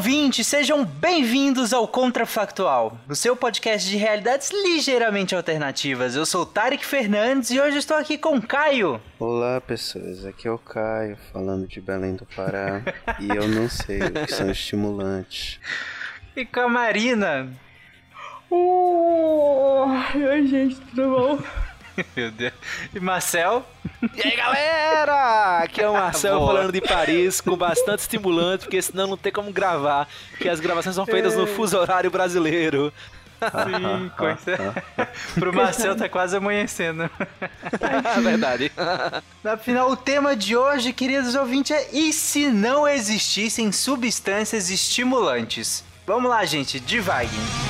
Olá, ouvintes, sejam bem-vindos ao Contrafactual, o seu podcast de realidades ligeiramente alternativas. Eu sou Tarek Fernandes e hoje estou aqui com Caio. Olá, pessoas, aqui é o Caio, falando de Belém do Pará, e eu não sei o que são estimulantes. E com a Marina. Oh, oi, gente, tudo bom? Meu Deus. E Marcel? E aí, galera? Aqui é o Marcel Boa. falando de Paris, com bastante estimulante, porque senão não tem como gravar, porque as gravações são feitas no fuso horário brasileiro. Sim, coisa. Pro Marcel tá quase amanhecendo. Verdade. Afinal, o tema de hoje, queridos ouvintes, é e se não existissem substâncias estimulantes? Vamos lá, gente, divaguem.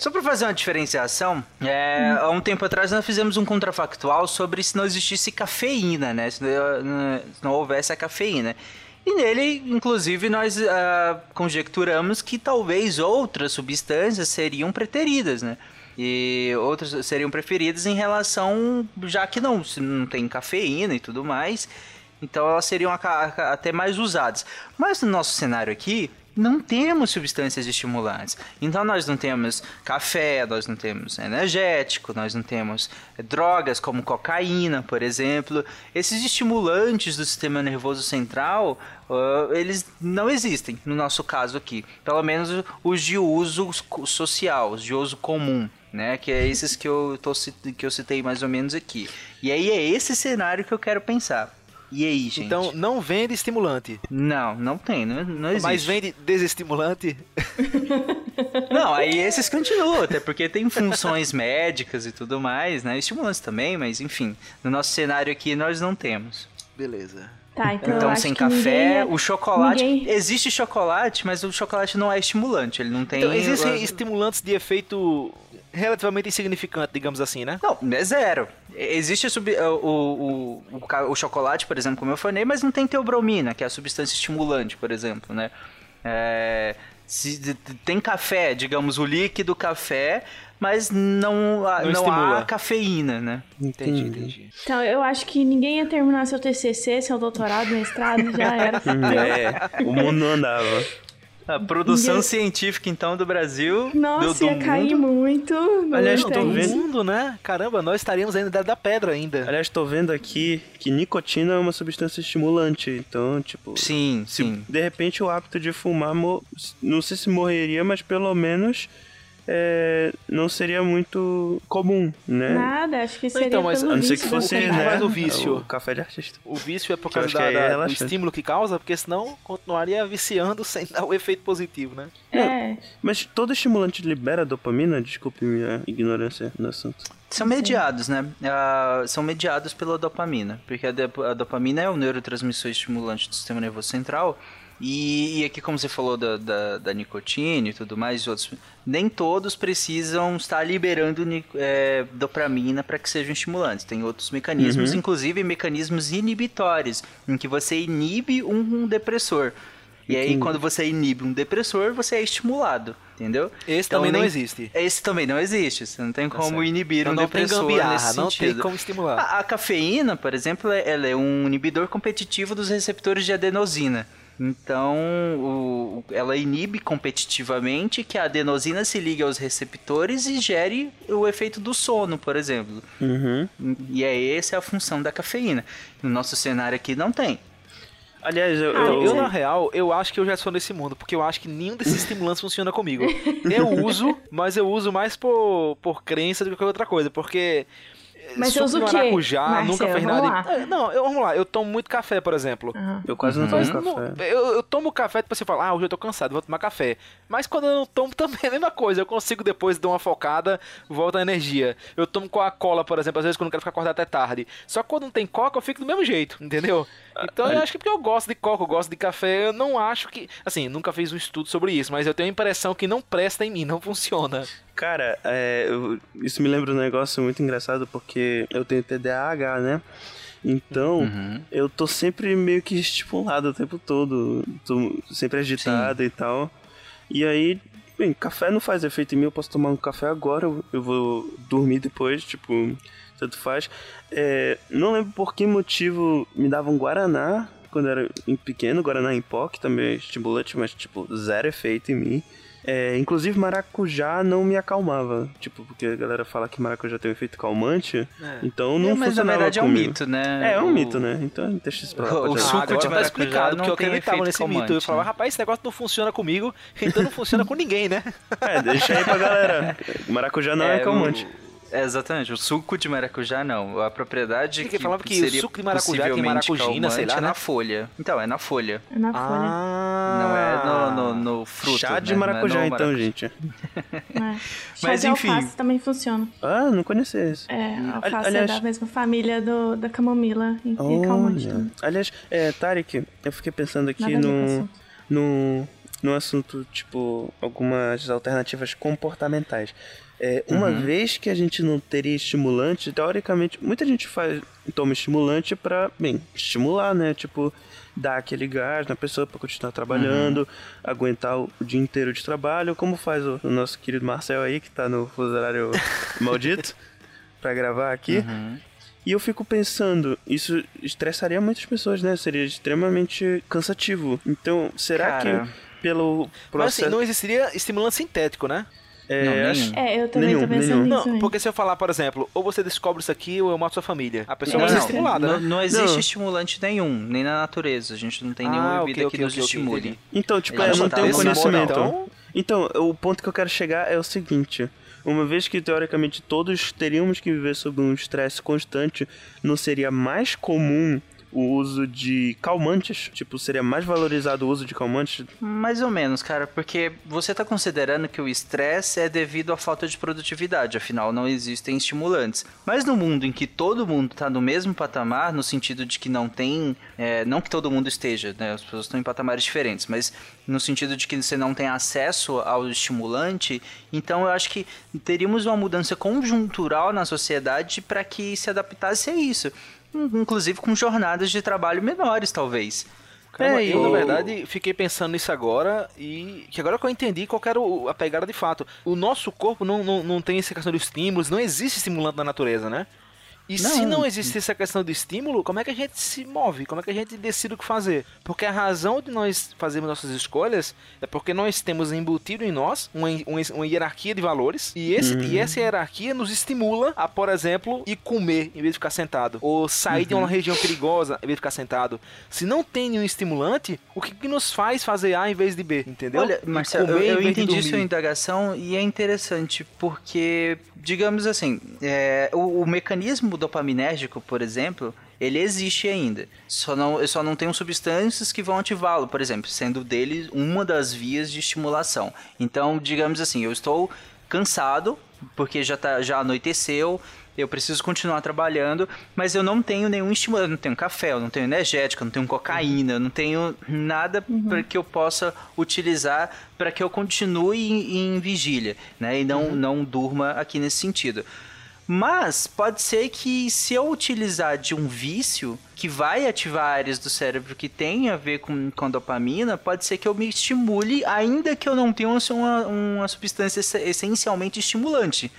Só pra fazer uma diferenciação, é, há um tempo atrás nós fizemos um contrafactual sobre se não existisse cafeína, né? Se não, se não houvesse a cafeína. E nele, inclusive, nós ah, conjecturamos que talvez outras substâncias seriam preteridas, né? E outras seriam preferidas em relação, já que não, não tem cafeína e tudo mais, então elas seriam até mais usadas. Mas no nosso cenário aqui, não temos substâncias estimulantes. Então nós não temos café, nós não temos energético, nós não temos eh, drogas como cocaína, por exemplo. Esses estimulantes do sistema nervoso central, ah, eles não existem no nosso caso aqui. Pelo menos os de uso social, os de uso comum. Né, que é esses que eu, tô, que eu citei mais ou menos aqui. E aí é esse cenário que eu quero pensar. E aí, gente? Então, não vende estimulante, Não, não tem, não, não existe. mas vende desestimulante. Não, aí esses continuam, até porque tem funções médicas e tudo mais, né? Estimulantes também, mas enfim, no nosso cenário aqui nós não temos. Beleza. Tá, então, Então, sem café, ninguém ia- o chocolate. ninguém- Existe chocolate, mas o chocolate não é estimulante, ele não tem. Então, existem estimulantes de efeito relativamente insignificante, digamos assim, né? Não, é zero. Existe a sub- o, o, o, o chocolate, por exemplo, como eu falei, mas não tem teobromina, que é a substância estimulante, por exemplo, né? É, se- tem café, digamos, o líquido café, mas não, há- Não não, estimula. há cafeína, né? Entendi, entendi. Então, eu acho que ninguém ia terminar seu TCC, seu doutorado, mestrado, já era. É, o mundo não andava. A produção Ninguém- científica, então, do Brasil, do, Nossa, do ia cair mundo. muito. no Aliás, vendo- mundo, né? Caramba, nós estaríamos ainda da- da pedra ainda. Aliás, tô vendo aqui que nicotina é uma substância estimulante, então, tipo... Sim, Se sim. de repente o hábito de fumar, mo- não sei se morreria, mas pelo menos é, não seria muito comum, né? Nada, acho que seria Então, mas pelo A não ser que fosse, da né, Mas o vício. o café de artista. O vício é por causa da- é da- do estímulo que causa, porque senão continuaria viciando sem dar o efeito positivo, né? É, Mas todo estimulante libera dopamina? Desculpe minha ignorância no assunto. São mediados, né? Ah, são mediados pela dopamina, porque a, a dopamina é o neurotransmissor estimulante do sistema nervoso central. E, e aqui, como você falou da, da, da nicotina e tudo mais, e outros, nem todos precisam estar liberando é, dopamina para que sejam estimulantes. Tem outros mecanismos, inclusive mecanismos inibitórios, em que você inibe um depressor. E aí, quando você inibe um depressor, você é estimulado, entendeu? Esse Então, também não nem- existe. Esse também não existe. Você não tem como certo. inibir Então um não tem depressor gambiarra, nesse não sentido. tem como estimular. A, a cafeína, por exemplo, ela é um inibidor competitivo dos receptores de adenosina. Então, o- ela inibe competitivamente que a adenosina se ligue aos receptores e gere o efeito do sono, por exemplo. Uhum. E é essa a função da cafeína. No nosso cenário aqui não tem. Aliás, eu, Ah, eu- Eu, na real, eu acho que eu já sou nesse mundo, porque eu acho que nenhum desses estimulantes funciona comigo. Eu uso, mas eu uso mais por, por crença do que qualquer outra coisa, porque. Eh, Mas suco você usa de o quê, maracujá Marcelo? nunca fez nada. lá. É, Não, eu, vamos lá, eu tomo muito café, por exemplo. Aham. eu quase não Mas tomo café. eu, eu tomo café, tipo, você fala, ah, hoje eu tô cansado, vou tomar café. Mas quando eu não tomo também é a mesma coisa. Eu consigo depois dar uma focada, volta a energia. Eu tomo Coca-Cola, por exemplo, às vezes quando eu quero ficar acordado até tarde. Só que quando não tem Coca, eu fico do mesmo jeito, entendeu? Então eu acho que porque eu gosto de Coca, eu gosto de café, eu não acho que. Assim, nunca fiz um estudo sobre isso, mas eu tenho a impressão que não presta em mim, não funciona. Cara, é, eu- isso me lembra um negócio muito engraçado porque eu tenho TDAH, né? Então, eu tô sempre meio que estimulado o tempo todo. Tô sempre agitado e tal. E aí, bem, café não faz efeito em mim, eu posso tomar um café agora, eu- vou dormir depois, tipo, tanto faz. É, não lembro por que motivo me davam Guaraná quando era pequeno, Guaraná em pó, que também é estimulante, mas, tipo, zero efeito em mim. É, inclusive, maracujá não me acalmava. Tipo, porque a galera fala que maracujá tem um efeito calmante. Então não É, mas na funcionava verdade é um comigo. mito, né? É, é um O- mito, né? Então deixa isso pra lá. O- o suco agora de tá maracujá explicado, porque eu acreditava nesse mito. Eu calmante, falava, né? rapaz, esse negócio não funciona comigo, então não funciona com ninguém, né? É, deixa aí pra galera. Maracujá não é, o- calmante. É, exatamente, o suco de maracujá não. A propriedade Porque que falava que o seria suco de maracujá tem maracujina, sei lá, é né? na folha. Então, é na folha. É na folha. Não é no, no, no fruto. Chá de né? É maracujá, no então, maracujá. gente. né? Chá Mas, de enfim. alface também funciona. Ah, não conhecia isso. É, a alface aliás- é da mesma família do, da camomila e é calmante. Aliás, é, Tarek, eu fiquei pensando aqui o no, no, no assunto, tipo, algumas alternativas comportamentais. É, uma vez que a gente não teria estimulante, teoricamente, muita gente faz, toma estimulante pra, bem, estimular, né? Tipo, dar aquele gás na pessoa pra continuar trabalhando, aguentar o, dia inteiro de trabalho, como faz o, o nosso querido Marcel aí, que tá no fuso horário maldito, pra gravar aqui. E eu fico pensando, isso estressaria muitas pessoas, né? Seria extremamente cansativo. Então, será Cara. que pelo Mas processo... assim, não existiria estimulante sintético, né? É, Não. É, eu também Nenhum, tô pensando nenhum. nisso. Não, porque se eu falar, por exemplo, ou você descobre isso aqui ou eu mato sua família. A pessoa Não, vai ser não. estimulada, não, né? não existe Não. estimulante nenhum, nem na natureza. A gente não tem nenhuma Ah, bebida ok, que ok, nos estimule. Então, tipo, eu já não tá tenho conhecimento. modo, Então, o ponto que eu quero chegar é o seguinte. Uma vez que, teoricamente, todos teríamos que viver sob um estresse constante, não seria mais comum o uso de calmantes? Tipo, seria mais valorizado o uso de calmantes? Mais ou menos, cara, porque você tá considerando que o estresse é devido à falta de produtividade, afinal não existem estimulantes. Mas no mundo em que todo mundo tá no mesmo patamar, no sentido de que não tem. é, não que todo mundo esteja, né? As pessoas estão em patamares diferentes, mas no sentido de que você não tem acesso ao estimulante, então eu acho que teríamos uma mudança conjuntural na sociedade para que se adaptasse a isso. Inclusive com jornadas de trabalho menores, talvez. Caramba, É, eu, na verdade, fiquei pensando nisso agora e que agora que eu entendi qual era a pegada de fato. O nosso corpo não, não, não tem essa questão de estímulos, não existe estimulante na natureza, né? E se Não. não existisse essa questão de estímulo, como é que a gente se move? Como é que a gente decide o que fazer? Porque a razão de nós fazermos nossas escolhas é porque nós temos embutido em nós uma, uma, uma hierarquia de valores e, esse, e essa hierarquia nos estimula a, por exemplo, ir comer em vez de ficar sentado. Ou sair de uma região perigosa em vez de ficar sentado. Se não tem nenhum estimulante, o que, que nos faz fazer A em vez de B? Entendeu? Olha, Marcelo, eu, eu entendi sua indagação e é interessante porque, digamos assim, é, o, o mecanismo dopaminérgico, por exemplo, ele existe ainda. Só não, eu só não tenho substâncias que vão ativá-lo, por exemplo, sendo dele uma das vias de estimulação. Então, digamos assim, eu estou cansado porque já, tá, já anoiteceu, eu preciso continuar trabalhando, mas eu não tenho nenhum estimulante, eu não tenho café, eu não tenho energético, eu não tenho cocaína, eu não tenho nada para que eu possa utilizar para que eu continue em, em vigília, né? E não, não durma aqui nesse sentido. Mas pode ser que se eu utilizar de um vício que vai ativar áreas do cérebro que tem a ver com, com dopamina, pode ser que eu me estimule, ainda que eu não tenha uma, uma substância esse- essencialmente estimulante.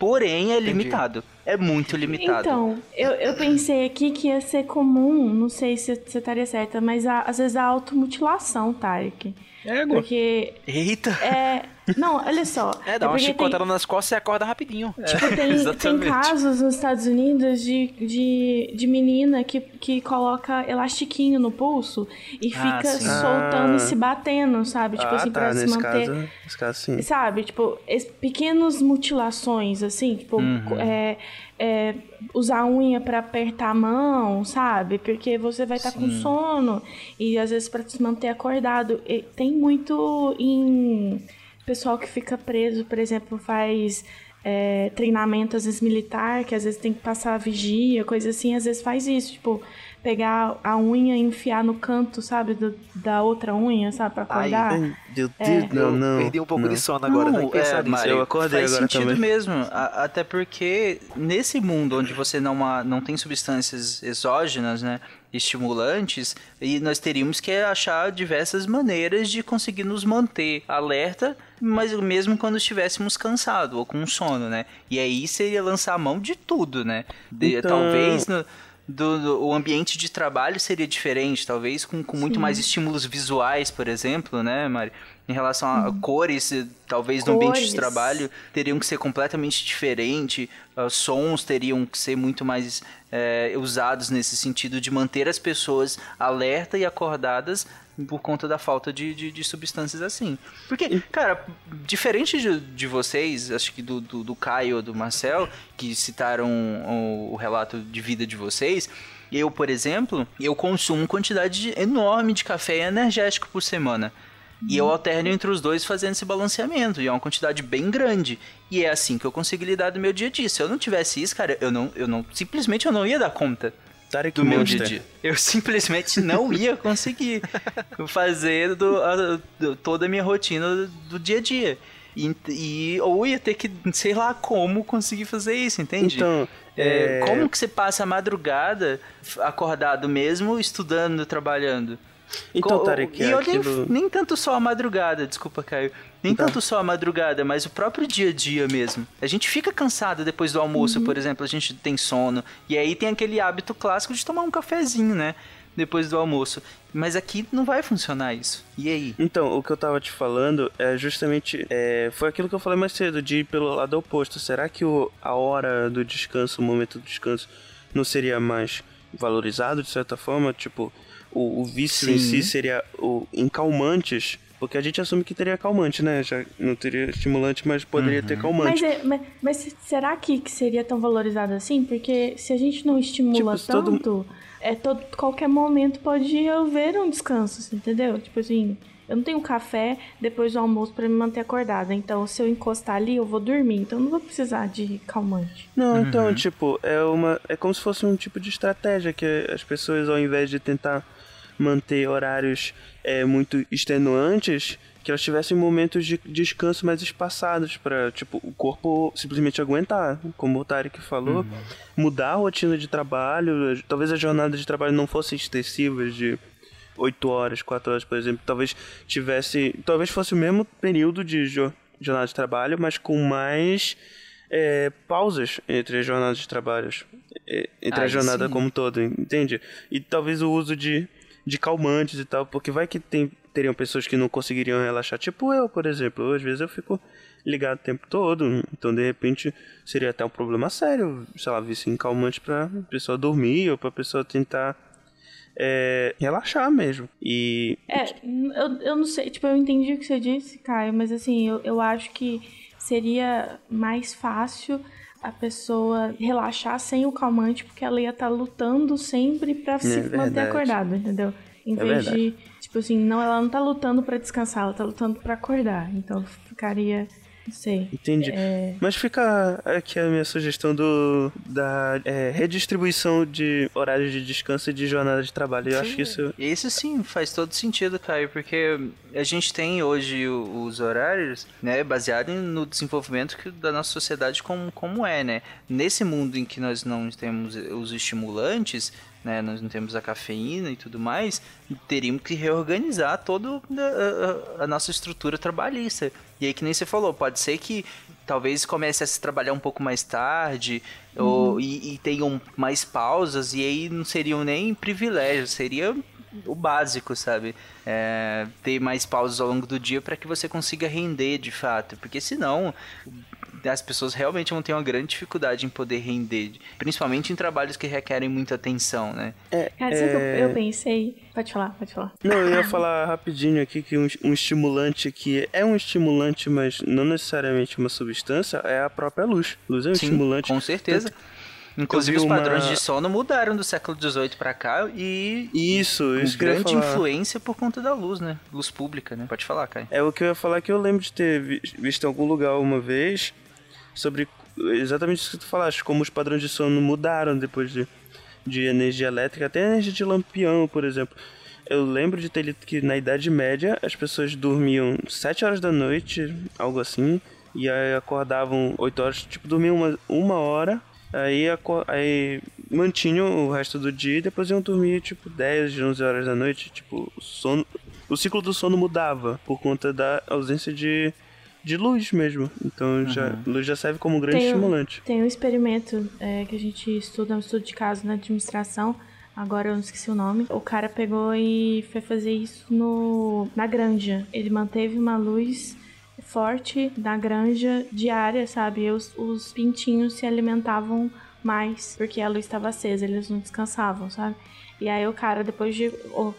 Porém, é limitado. É muito limitado. Então, eu, eu pensei aqui que ia ser comum, não sei se você estaria certa, mas a- às vezes a automutilação, Tarek. Égua. Porque Eita! é. Não, olha só. É, dá uma porque tem- chicotada nas costas e acorda rapidinho. Tipo, tem, tem casos nos Estados Unidos de, de, de menina que, que coloca elastiquinho no pulso e Ah, fica sim. soltando Ah. e se batendo, sabe? Tipo ah, assim, tá, pra se manter. caso, nesse caso sim. Sabe, tipo, es- pequenas mutilações, assim, tipo, Uhum. é, é, usar unha pra apertar a mão, sabe? Porque você vai estar com Sim. sono e às vezes pra se manter acordado. E tem muito em pessoal que fica preso, por exemplo, faz é, treinamento às vezes militar, que às vezes tem que passar vigia, coisa assim, às vezes faz isso, tipo, pegar a unha e enfiar no canto, sabe, do- da outra unha, sabe, pra acordar. Ai, Meu É. Deus, não, eu não. perdi um pouco não. de sono agora, Não, é, nisso. Eu acordei faz agora sentido também. mesmo, a- até porque nesse mundo onde você não, não tem substâncias exógenas, né, estimulantes, e nós teríamos que achar diversas maneiras de conseguir nos manter alerta, mas mesmo quando estivéssemos cansados ou com sono, né? E aí seria lançar a mão de tudo, né? De- Então- Talvez no- do, do- o ambiente de trabalho seria diferente, talvez com, com muito Sim. mais estímulos visuais, por exemplo, né, Mari? Em relação a cores, eh, talvez no ambiente de Cores. trabalho teriam que ser completamente diferente, ah, sons teriam que ser muito mais eh, usados nesse sentido de manter as pessoas alerta e acordadas por conta da falta de, de, de substâncias assim. Porque, cara, diferente de, de vocês, acho que do, do, do Caio ou do Marcel, que citaram o, o relato de vida de vocês, eu, por exemplo, eu consumo quantidade enorme de café energético por semana. E eu alterno entre os dois fazendo esse balanceamento. E é uma quantidade bem grande. E é assim que eu consigo lidar do meu dia a dia. Se eu não tivesse isso, cara, eu não, eu não. Simplesmente eu não ia dar conta Tarek do meu Monster. dia a dia. Eu simplesmente não ia conseguir fazer do- a- do- toda a minha rotina do dia a dia. E, e- ou ia ter que, sei lá como, conseguir fazer isso, entende? Então, É, é, Como que você passa a madrugada acordado mesmo, estudando, trabalhando? Então, Co- Tarek, e nem, aquilo- nem tanto só a madrugada, desculpa, Caio. Nem Então. tanto só a madrugada, mas o próprio dia a dia mesmo. A gente fica cansado depois do almoço, Uhum. por exemplo, a gente tem sono. E aí tem aquele hábito clássico de tomar um cafezinho, né? Depois do almoço. Mas aqui não vai funcionar isso. E aí? Então, o que eu tava te falando é justamente. é, foi aquilo que eu falei mais cedo, de ir pelo lado oposto. Será que o, a hora do descanso, o momento do descanso, não seria mais valorizado de certa forma? Tipo, o, o vício em Sim. si seria o, em calmantes. Porque a gente assume que teria calmante, né? Já não teria estimulante, mas poderia ter Uhum. calmante. Mas, é- mas, mas será que, que seria tão valorizado assim? Porque se a gente não estimula Tipo, se todo- tanto, é todo, qualquer momento pode haver um descanso, entendeu? Tipo assim, eu não tenho café depois do almoço pra me manter acordada. Então, se eu encostar ali, eu vou dormir. Então, eu não vou precisar de calmante. Não, então, tipo, é uma. É como se fosse um tipo de estratégia que as pessoas, ao invés de tentar manter horários é, muito extenuantes, que elas tivessem momentos de descanso mais espaçados para tipo, o corpo simplesmente aguentar, como o Tarek falou, mudar a rotina de trabalho, talvez a jornada de trabalho não fosse extensivas de 8 horas, 4 horas, por exemplo, talvez tivesse, talvez fosse o mesmo período de jo- jornada de trabalho, mas com mais é, pausas entre as jornadas de trabalho, entre a Aí jornada sim. como todo, entende? E talvez o uso de, de calmantes e tal, porque vai que tem, teriam pessoas que não conseguiriam relaxar, tipo eu, por exemplo, às vezes eu fico ligado o tempo todo, então de repente seria até um problema sério, sei lá, vício em calmante pra pessoa dormir ou pra pessoa tentar é, relaxar mesmo. E É, eu, eu não sei, tipo, eu entendi o que você disse, Caio, mas assim, eu, eu acho que seria mais fácil a pessoa relaxar sem o calmante, porque ela ia estar lutando sempre pra se manter É verdade. acordada, entendeu? Em É vez verdade. de, tipo assim, não, ela não tá lutando pra descansar, ela tá lutando pra acordar. Então ficaria, sei. Entendi. É, Mas fica aqui a minha sugestão do da é, redistribuição de horários de descanso e de jornada de trabalho. Eu acho que isso Isso sim faz todo sentido, Caio, porque a gente tem hoje os horários, né, baseado no desenvolvimento que- da nossa sociedade como, como é, né? Nesse mundo em que nós não temos os estimulantes, né, nós não temos a cafeína e tudo mais, teríamos que reorganizar toda a, a- a nossa estrutura trabalhista. E aí, que nem você falou, pode ser que talvez comece a se trabalhar um pouco mais tarde ou, e, e tenham mais pausas, e aí não seriam nem privilégios, seria o básico, sabe? É, ter mais pausas ao longo do dia para que você consiga render de fato, porque senão as pessoas realmente vão ter uma grande dificuldade em poder render, principalmente em trabalhos que requerem muita atenção, né? É, Cara, o que eu- é... eu pensei? Pode falar, pode falar. Não, eu ia falar rapidinho aqui que um, um estimulante que é um estimulante, mas não necessariamente uma substância, é a própria luz. Luz é um Sim, estimulante. com certeza. Tanto- Inclusive os vi uma- padrões de sono mudaram do século XVIII para cá e Isso, isso grande influência por conta da luz, né? Luz pública, né? Pode falar, Kai. É o que eu ia falar que eu lembro de ter vi- visto em algum lugar uma vez sobre exatamente isso que tu falaste, como os padrões de sono mudaram depois de, de energia elétrica, até energia de lampião, por exemplo. Eu lembro de ter lido que na Idade Média as pessoas dormiam 7 horas da noite, algo assim, e aí acordavam 8 horas, tipo, dormiam uma, uma hora, aí, aí mantinham o resto do dia e depois iam dormir, tipo, 10, 11 horas da noite, tipo, sono... O ciclo do sono mudava por conta da ausência de, de luz mesmo. Então já, luz já serve como um grande Tem um- estimulante. Tem um experimento é, que a gente estuda, um estudo de caso na administração. Agora eu não esqueci o nome. O cara pegou e foi fazer isso no, na granja. Ele manteve uma luz forte na granja diária, sabe? E os, os pintinhos se alimentavam mais porque a luz estava acesa, eles não descansavam, sabe? E aí o cara, depois de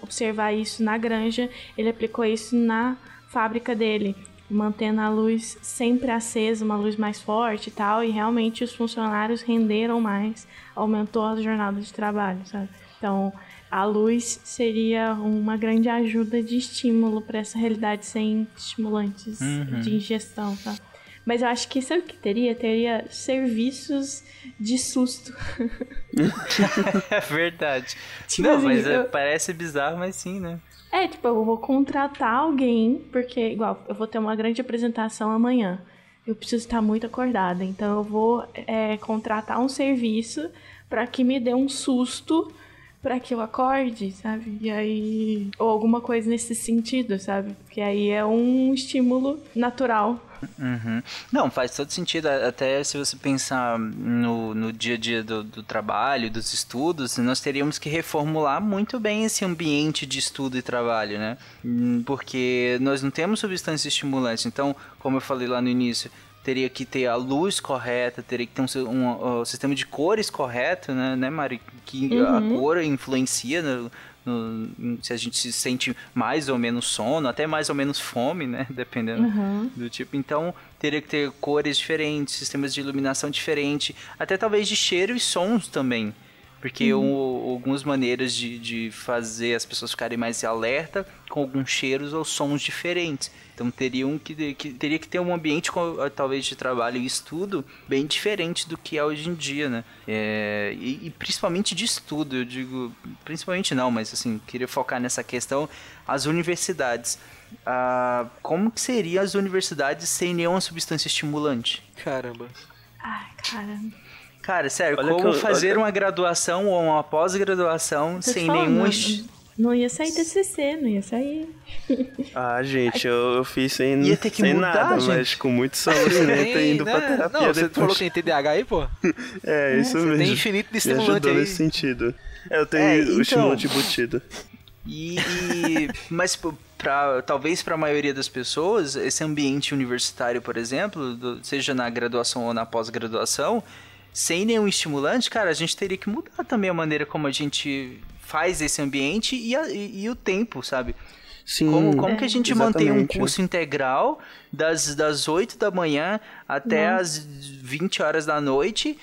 observar isso na granja, ele aplicou isso na fábrica dele, mantendo a luz sempre acesa, uma luz mais forte e tal, e realmente os funcionários renderam mais, aumentou a jornada de trabalho, sabe? Então, a luz seria uma grande ajuda de estímulo para essa realidade sem estimulantes de ingestão, tá? Mas eu acho que sabe o que teria? Teria serviços de susto. É verdade. Tipo não, assim, mas é, eu- parece bizarro, mas sim, né? É, tipo, eu vou contratar alguém, porque, igual, eu vou ter uma grande apresentação amanhã. Eu preciso estar muito acordada, então eu vou é, contratar um serviço para que me dê um susto para que eu acorde, sabe? E aí. Ou alguma coisa nesse sentido, sabe? Porque aí é um estímulo natural. Uhum. Não, faz todo sentido. Até se você pensar no, no dia a dia do, do trabalho, dos estudos, nós teríamos que reformular muito bem esse ambiente de estudo e trabalho, né? Hum, Porque nós não temos substâncias estimulantes. Então, como eu falei lá no início, teria que ter a luz correta, teria que ter um, um, um sistema de cores correto, né, né Mari? Que a cor influencia no, no- se a gente se sente mais ou menos sono, até mais ou menos fome, né? Dependendo do tipo. Então, teria que ter cores diferentes, sistemas de iluminação diferente, até talvez de cheiro e sons também. Porque o- algumas maneiras de, de fazer as pessoas ficarem mais alerta com alguns cheiros ou sons diferentes. Então teriam que, que- teria que ter um ambiente com, talvez de trabalho e estudo bem diferente do que é hoje em dia, né? É, e, e principalmente de estudo, eu digo, principalmente não, mas assim, queria focar nessa questão, as universidades. Ah, como que seriam as universidades sem nenhuma substância estimulante? Caramba. Ai, cara. Cara, sério, Olha como eu- fazer olha- uma graduação ou uma pós-graduação sem nenhum... Não ia sair TCC, não ia sair. Ah, gente, eu, eu fiz sem, Ia ter que sem mudar, nada, gente. mas com muito solucionamento indo pra né? terapia Não, você depois. falou que tem TDAH aí, pô? É, isso Você mesmo. tem infinito de estimulante aí. nesse sentido. É, eu tenho É, o então. estimulante embutido. E, e- mas pra, talvez para a maioria das pessoas, esse ambiente universitário, por exemplo, do- seja na graduação ou na pós-graduação, sem nenhum estimulante, cara, a gente teria que mudar também a maneira como a gente faz esse ambiente e, a- e- e o tempo, sabe? Sim. Como, como que a gente mantém um curso integral das, das 8 da manhã até as 20 horas da noite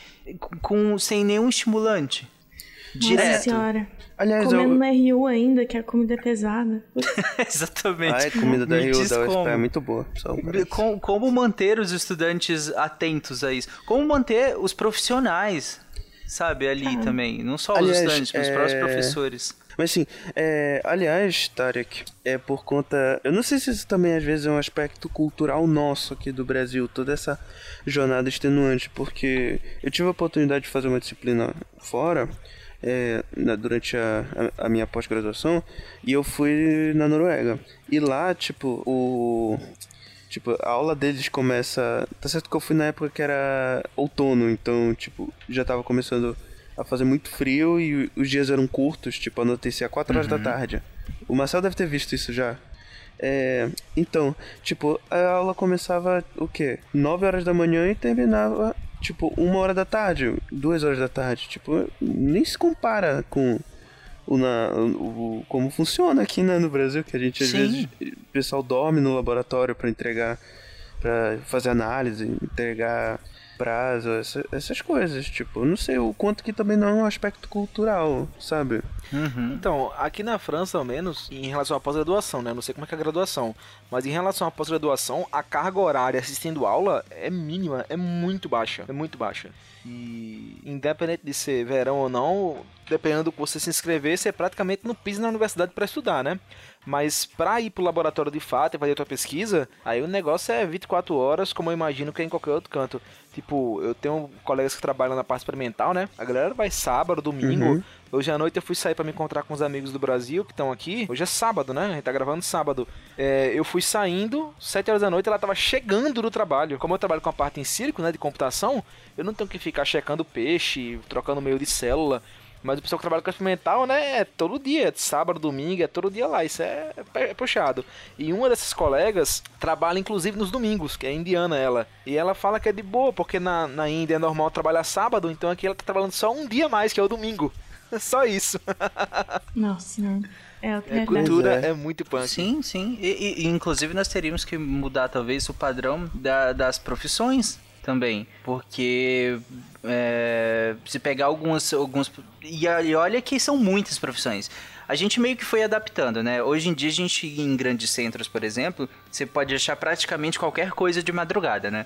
com, sem nenhum estimulante? Nossa Direto. senhora. Aliás, Comendo eu... no RU ainda, que a comida é pesada. Exatamente. Ai, comida da Me diz da como. é muito boa. Só um parênteses. Com- como manter os estudantes atentos a isso? Como manter os profissionais, sabe, ali também? Não só os Aliás, estudantes, mas os próprios é- professores. Mas assim, é, aliás, Tarek, é por conta. Eu não sei se isso também às vezes é um aspecto cultural nosso aqui do Brasil, toda essa jornada extenuante, porque eu tive a oportunidade de fazer uma disciplina fora. é, na- durante a, a, a minha pós-graduação e eu fui na Noruega e lá tipo o Tipo, a aula deles começa. Tá certo que eu fui na época que era outono, então, tipo, já tava começando a fazer muito frio e os dias eram curtos, tipo, anoitecia 4 horas da tarde. O Marcel deve ter visto isso já. É, então, tipo, a aula começava o quê? 9 horas da manhã e terminava, tipo, uma hora da tarde, duas horas da tarde. Tipo, nem se compara com na, o, como funciona aqui né, no Brasil, que a gente às Sim. vezes o pessoal dorme no laboratório para entregar, para fazer análise, entregar prazo, essa- essas coisas. Tipo, não sei o quanto que também não é um aspecto cultural, sabe? Uhum. Então, aqui na França, ao menos, em relação à pós-graduação, né? Não sei como é que é a graduação, mas em relação à pós-graduação, a carga horária assistindo aula é mínima, é muito baixa, é muito baixa. E independente de ser verão ou não, dependendo do que você se inscrever, você praticamente não pisa na universidade para estudar, né? Mas para ir pro laboratório de fato e fazer a tua pesquisa, aí o negócio é 24 horas, como eu imagino que é em qualquer outro canto. Tipo, eu tenho colegas que trabalham na parte experimental, né? A galera vai sábado, domingo. Uhum. Hoje à noite eu fui sair pra me encontrar com os amigos do Brasil que estão aqui. Hoje é sábado, né? A gente tá gravando sábado. É, eu fui saindo, 7 horas da noite, ela tava chegando do trabalho. Como eu trabalho com a parte em circo, né? De computação, eu não tenho que ficar checando peixe, trocando meio de célula. Mas o pessoal que trabalha com experimental, né, é todo dia, é sábado, domingo, é todo dia lá, isso é, é puxado. E uma dessas colegas trabalha inclusive nos domingos, que é indiana ela. E ela fala que é de boa, porque na, na Índia é normal trabalhar sábado, então aqui ela tá trabalhando só um dia mais, que é o domingo. Só isso. Nossa, não. É A realidade. cultura é. é muito punk. Sim, sim. E, e- e, inclusive nós teríamos que mudar talvez o padrão da- das profissões também. Porque é, se pegar algumas. alguns e, e olha que são muitas profissões. A gente meio que foi adaptando, né? Hoje em dia a gente, em grandes centros, por exemplo, você pode achar praticamente qualquer coisa de madrugada, né?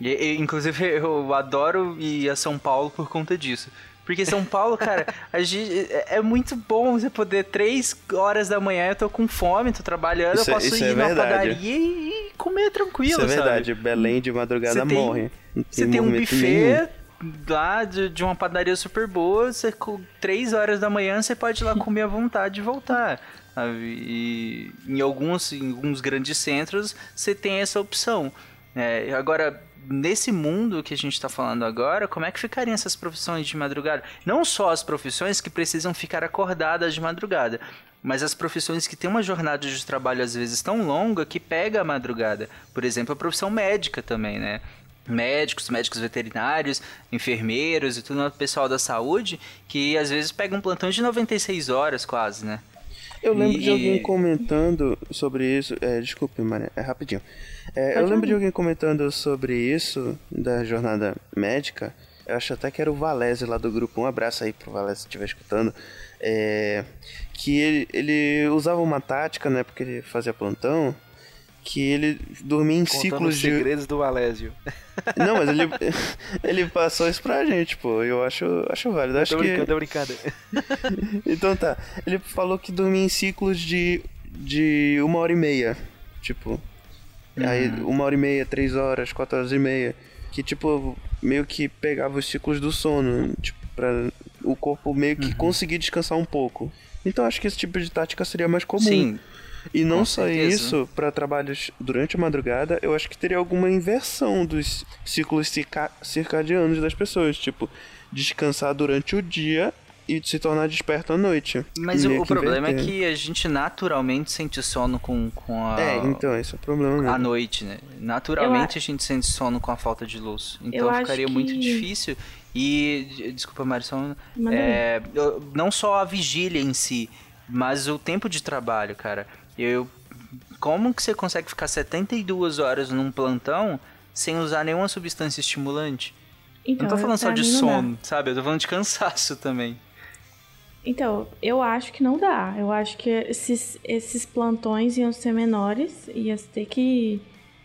E- e, inclusive eu adoro ir a São Paulo por conta disso. Porque São Paulo, cara, a gente- é é muito bom você poder, três horas da manhã, eu tô com fome, tô trabalhando, Isso é- eu posso ir é na padaria e, e comer tranquilo, Isso é sabe? verdade. Belém de madrugada Você tem- morre. Você tem um movimento nenhum. buffet lá de, de uma padaria super boa, você com três horas da manhã você pode ir lá comer à vontade e voltar. sabe? E em alguns, em alguns grandes centros você tem essa opção. É, agora, nesse mundo que a gente está falando agora, como é que ficariam essas profissões de madrugada? Não só as profissões que precisam ficar acordadas de madrugada, mas as profissões que têm uma jornada de trabalho às vezes tão longa que pega a madrugada. Por exemplo, a profissão médica também, né? Médicos, médicos veterinários, enfermeiros e tudo o pessoal da saúde que às vezes pega um plantão de 96 horas quase, né? Eu lembro E- de alguém comentando sobre isso. É, desculpe, Maria, é rapidinho. É, eu lembro de alguém comentando sobre isso da jornada médica. Eu acho até que era o Valese lá do grupo. Um abraço aí pro Valese se estiver escutando. É, que ele, ele usava uma tática, né? Porque ele fazia plantão. Que ele dormia em Contando ciclos os de. segredos do Alésio. Não, mas ele, ele passou isso pra gente, pô. Eu acho, acho válido. Acho tô que... brincando, tô brincando. Então tá. Ele falou que dormia em ciclos de, de uma hora e meia. Tipo. Aí uma hora e meia, três horas, quatro horas e meia. Que tipo, meio que pegava os ciclos do sono. Tipo, pra o corpo meio que conseguir descansar um pouco. Então acho que esse tipo de tática seria mais comum. Sim, E não com só certeza. isso, para trabalhos durante a madrugada, eu acho que teria alguma inversão dos ciclos circa- circadianos das pessoas. Tipo, descansar durante o dia e se tornar desperto à noite. Mas o, o problema é inverter. que a gente naturalmente sente sono com, com a, É, então, esse é o problema mesmo. à noite, né? Naturalmente a gente sente sono com a falta de luz. Então Eu acho ficaria muito que- difícil. E, de- desculpa, Marisol, Manda é, eu- não só a vigília em si, mas o tempo de trabalho, cara. Eu, como que você consegue ficar 72 horas num plantão sem usar nenhuma substância estimulante? Então, não tô falando só de sono, sabe? Eu tô falando de cansaço também. Então, eu acho que não dá. Eu acho que esses, esses plantões iam ser menores, ia ter que,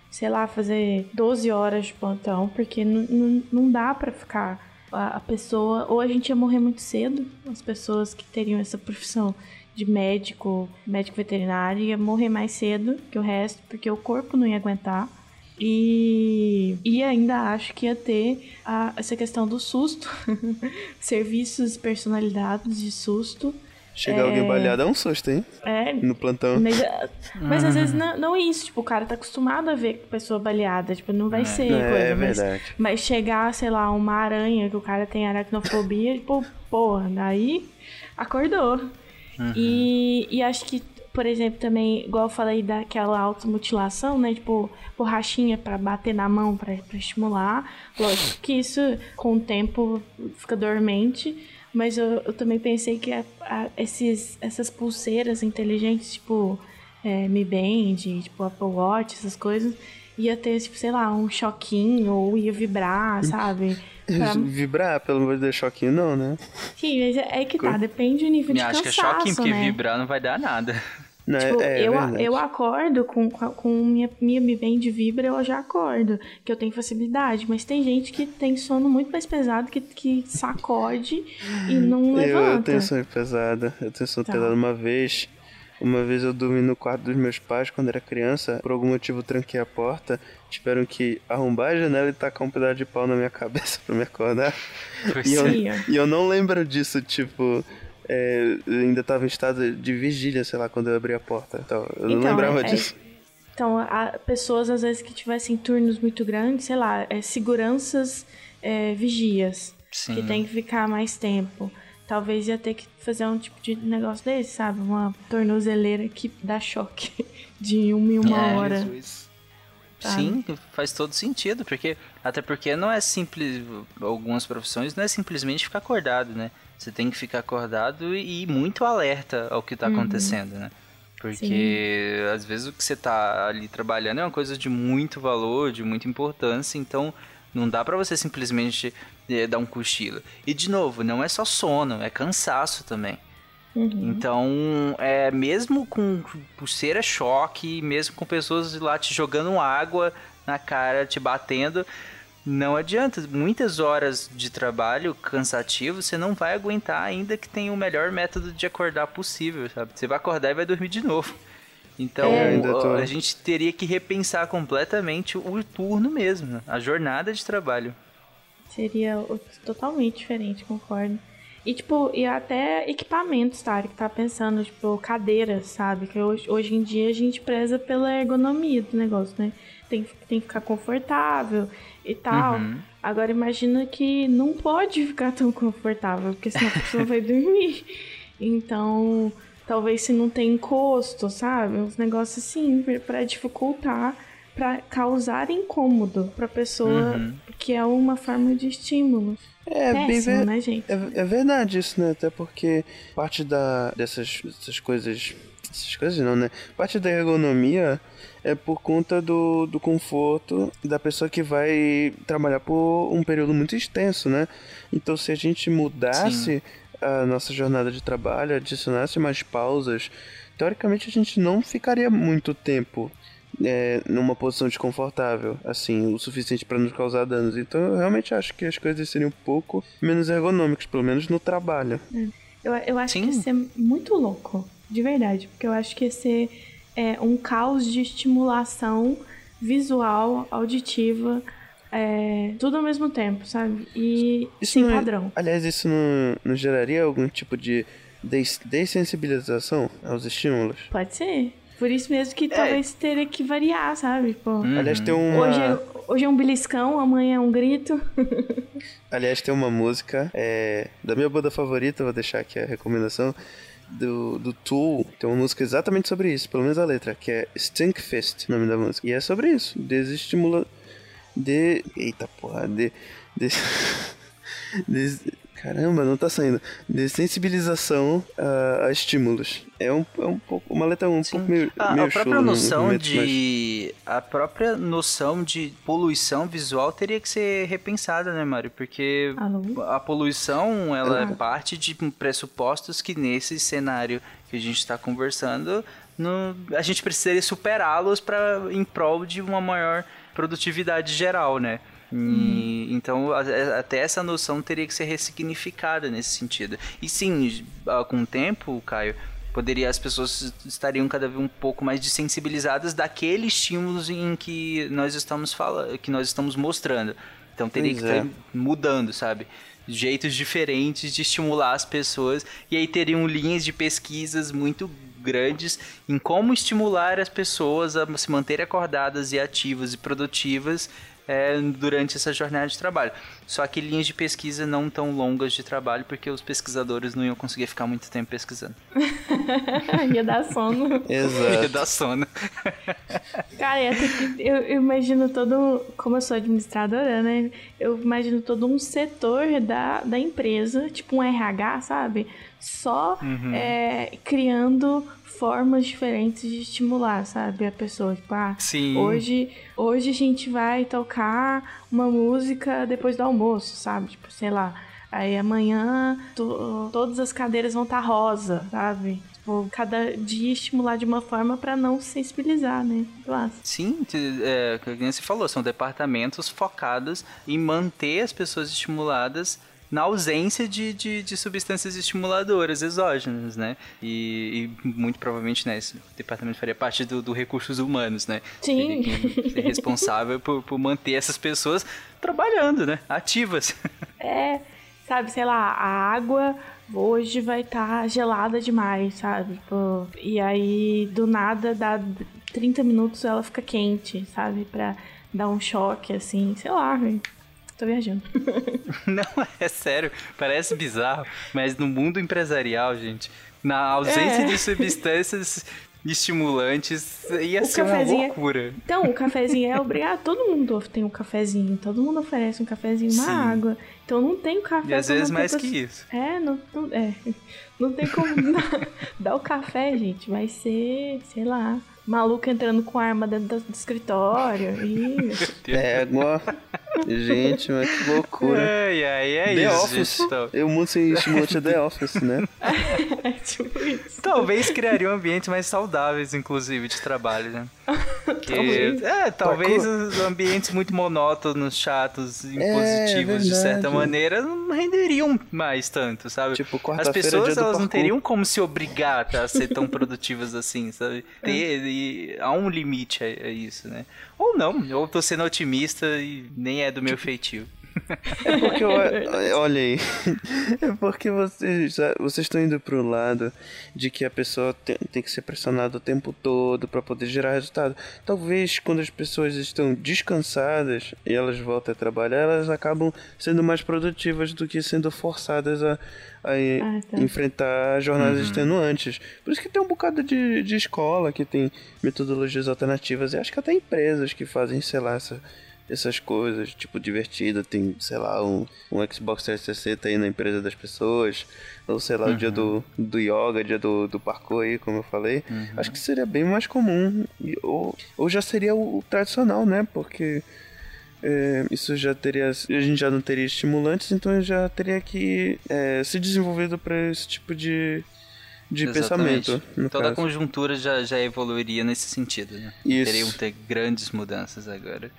sei lá, fazer 12 horas de plantão, porque não, não, não dá pra ficar a, pessoa. Ou a gente ia morrer muito cedo, as pessoas que teriam essa profissão de médico, médico veterinário, ia morrer mais cedo que o resto, porque o corpo não ia aguentar. E, e ainda acho que ia ter a- essa questão do susto, serviços personalizados de susto, Chegar alguém baleado é um susto, hein? É, No plantão. mas, mas às vezes não, não é isso, tipo, o cara tá acostumado a ver pessoa baleada, tipo, não vai ser É, coisa, é mas, verdade. mas chegar, sei lá, uma aranha que o cara tem aracnofobia, tipo, porra, daí acordou. E, e acho que, por exemplo, também, igual eu falei daquela automutilação, né, tipo, borrachinha pra bater na mão, pra, pra estimular, lógico que isso, com o tempo, fica dormente, mas eu, eu também pensei que a- a- esses, essas pulseiras inteligentes, tipo é, Mi Band, tipo Apple Watch, essas coisas, ia ter, tipo, sei lá, um choquinho ou ia vibrar, sabe? Pra... Vibrar, pelo amor de Deus, choquinho não, né? Sim, mas é é que tá, depende do nível de Eu acho que é cansaço, choquinho, porque né? vibrar não vai dar nada. Não, Tipo, é, eu, verdade. eu acordo com, com, minha, minha Mi Band vibra, eu já acordo, que eu tenho facilidade, mas tem gente que tem sono muito mais pesado, que, que sacode e não Eu, levanta. eu tenho sonho pesado. Eu tenho sonho Tá. pesado uma vez. Uma vez eu dormi no quarto dos meus pais quando era criança. Por algum motivo eu tranquei a porta. Tiveram que arrombar a janela e tacar um pedaço de pau na minha cabeça pra me acordar. E eu, e eu não lembro disso, tipo. É, eu ainda tava em estado de vigília, sei lá, quando eu abri a porta. Então, eu não Então, lembrava é- disso. Então, há pessoas, às vezes, que tivessem turnos muito grandes, sei lá, é, seguranças é, vigias, Sim. que tem que ficar mais tempo. Talvez ia ter que fazer um tipo de negócio desse, sabe? Uma tornozeleira que dá choque de uma em uma É, hora. Jesus. Sim, faz todo sentido, porque até porque não é simples, algumas profissões não é simplesmente ficar acordado, né? Você tem que ficar acordado e muito alerta ao que tá Uhum. acontecendo, né? Porque às vezes o que você tá ali trabalhando é uma coisa de muito valor, de muita importância, então não dá pra você simplesmente eh, dar um cochilo. E de novo, não é só sono, é cansaço também. Uhum. Então, é, mesmo com pulseira choque, mesmo com pessoas lá te jogando água na cara, te batendo, não adianta. Muitas horas de trabalho cansativo você não vai aguentar, ainda que tenha o melhor método de acordar possível, sabe? Você vai acordar e vai dormir de novo. Então, É, ainda tô- a gente teria que repensar completamente o turno mesmo, né? a jornada de trabalho. Seria totalmente diferente, concordo. E, tipo, e até equipamentos, tá? Que tá pensando, tipo, cadeiras, sabe? Que hoje, hoje em dia a gente preza pela ergonomia do negócio, né? Tem, tem que ficar confortável e tal. Uhum. Agora imagina que não pode ficar tão confortável, porque senão a pessoa vai dormir. Então, talvez se não tem encosto, sabe? Uns negócios assim, pra dificultar, pra causar incômodo pra pessoa, Uhum. que é uma forma de estímulo. É, bem Péssimo, ver- né, gente? É, é verdade isso, né? Até porque parte da, dessas, dessas coisas. Essas coisas não, né? Parte da ergonomia é por conta do, do conforto da pessoa que vai trabalhar por um período muito extenso, né? Então se a gente mudasse a nossa jornada de trabalho, adicionasse mais pausas, teoricamente a gente não ficaria muito tempo é, numa posição desconfortável, assim, o suficiente para nos causar danos. Então eu realmente acho que as coisas seriam um pouco menos ergonômicas, pelo menos no trabalho. Eu, eu acho Sim. que ia ser muito louco, de verdade, porque eu acho que ia ser é, um caos de estimulação visual, auditiva, é, tudo ao mesmo tempo, sabe? E sem não é- padrão. aliás, isso não, não geraria algum tipo de des dessensibilização aos estímulos? Pode ser. Por isso mesmo É. que talvez teria que variar, sabe? Pô, Uhum. Aliás, tem uma, hoje, é, hoje é um beliscão, amanhã é um grito. aliás, tem uma música é, da minha banda favorita, vou deixar aqui a recomendação, do, do Tool. Tem uma música exatamente sobre isso, pelo menos a letra, que é Stinkfist, o nome da música. E é sobre isso, desestimula... De... Eita porra, de... de... des- Caramba, não tá saindo. Dessensibilização a, a estímulos. É um, é um pouco. Uma letra um pouco meio. A, meio a própria noção momento, mas- de a própria noção de poluição visual teria que ser repensada, né, Mário? Porque Alô? a poluição ela Ah. é parte de pressupostos que nesse cenário que a gente está conversando, no, a gente precisaria superá-los para em prol de uma maior produtividade geral, né? E, Então, a- até essa noção teria que ser ressignificada nesse sentido. E sim, ah, com o tempo, Caio, poderia as pessoas estariam cada vez um pouco mais desensibilizadas daquele estímulo em que nós estamos falando, que nós estamos mostrando. Então teria Pois que é. estar mudando, sabe? jeitos diferentes de estimular as pessoas e aí teriam linhas de pesquisas muito grandes em como estimular as pessoas a se manterem acordadas e ativas e produtivas é, durante essa jornada de trabalho. Só que linhas de pesquisa não tão longas de trabalho, porque os pesquisadores não iam conseguir ficar muito tempo pesquisando. Ia dar sono. Exato. Ia dar sono. Cara, eu, eu imagino todo. Como eu sou administradora, né? Eu imagino todo um setor da, da empresa, tipo um RH, sabe? Só Uhum. é, criando formas diferentes de estimular, sabe? A pessoa. Tipo, ah, Sim. Hoje, hoje a gente vai tocar uma música depois do almoço, sabe? Tipo, sei lá. Aí amanhã to- todas as cadeiras vão estar rosa, sabe? Tipo, cada dia estimular de uma forma pra não sensibilizar, né? Acho. Sim, é, como você falou, são departamentos focados em manter as pessoas estimuladas na ausência de, de, de substâncias estimuladoras exógenas, né? E, e muito provavelmente, né, esse departamento faria parte do, do recursos humanos, né? Sim. Ser responsável por, por manter essas pessoas trabalhando, né? Ativas. É, sabe, sei lá, a água hoje vai estar gelada demais, sabe? Tipo, e aí, do nada, dá 30 minutos ela fica quente, sabe? Pra dar um choque, assim, sei lá. Tô viajando. Não, é sério, parece bizarro, mas no mundo empresarial, gente, na ausência É. de substâncias estimulantes, ia O ser uma é- loucura. Então, o cafezinho é obrigado. Todo mundo tem um cafezinho. Todo mundo oferece um cafezinho, uma Sim. água. Então não tem o café. E às vezes mais a que pessoa- isso. É, não, não, é. não tem como dar, dar o café, gente. Vai ser, sei lá, maluco entrando com arma dentro do, escritório. E... É, igual. Gente, mas que loucura. Ai, ai, é The isso, Office. Então, Eu mundo sem estimulante é The Office, né? é tipo isso. talvez criariam ambientes mais saudáveis, inclusive, de trabalho, né? Que- Talvez. É, talvez os ambientes muito monótonos, chatos, impositivos, de certa É, maneira, não renderiam mais tanto, sabe? Tipo, As é pessoas elas não teriam como se obrigar a ser tão produtivas assim, sabe? Ter, e há um limite a, a isso, né? Ou não, ou tô sendo otimista e nem é do meu feitio. É porque, eu, olha aí, é porque vocês, vocês estão indo pro lado de que a pessoa tem, tem que ser pressionada o tempo todo para poder gerar resultado. Talvez quando as pessoas estão descansadas e elas voltam a trabalhar, elas acabam sendo mais produtivas do que sendo forçadas a, a Ah, tá. enfrentar jornadas extenuantes. Por isso que tem um bocado de, de escola que tem metodologias alternativas e acho que até empresas que fazem, sei lá, essa essas coisas, tipo, divertida, tem, sei lá, um, um Xbox 360 aí na empresa das pessoas, ou sei lá, o dia do, do yoga, dia do, do parkour aí, como eu falei, acho que seria bem mais comum, ou, ou já seria o, o tradicional, né, porque é, isso já teria, a gente já não teria estimulantes, então já teria que é, se desenvolvido para esse tipo de, de Exatamente. pensamento, Toda a caso. conjuntura já, já evoluiria nesse sentido, né? Isso. Teriam ter grandes mudanças agora.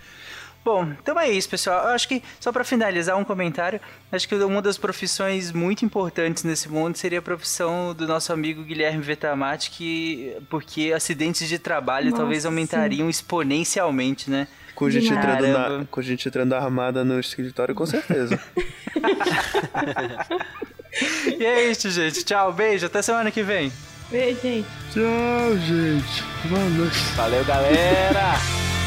Bom, então é isso, pessoal. Eu acho que, só para finalizar um comentário, acho que uma das profissões muito importantes nesse mundo seria a profissão do nosso amigo Guilherme Vetamati, que, porque acidentes de trabalho Nossa, talvez aumentariam exponencialmente, né? Com gente, entrando na, com gente entrando armada no escritório, com certeza. E é isso, gente. Tchau, beijo, até semana que vem. Vê, gente. Tchau, gente. Boa noite. Valeu, galera!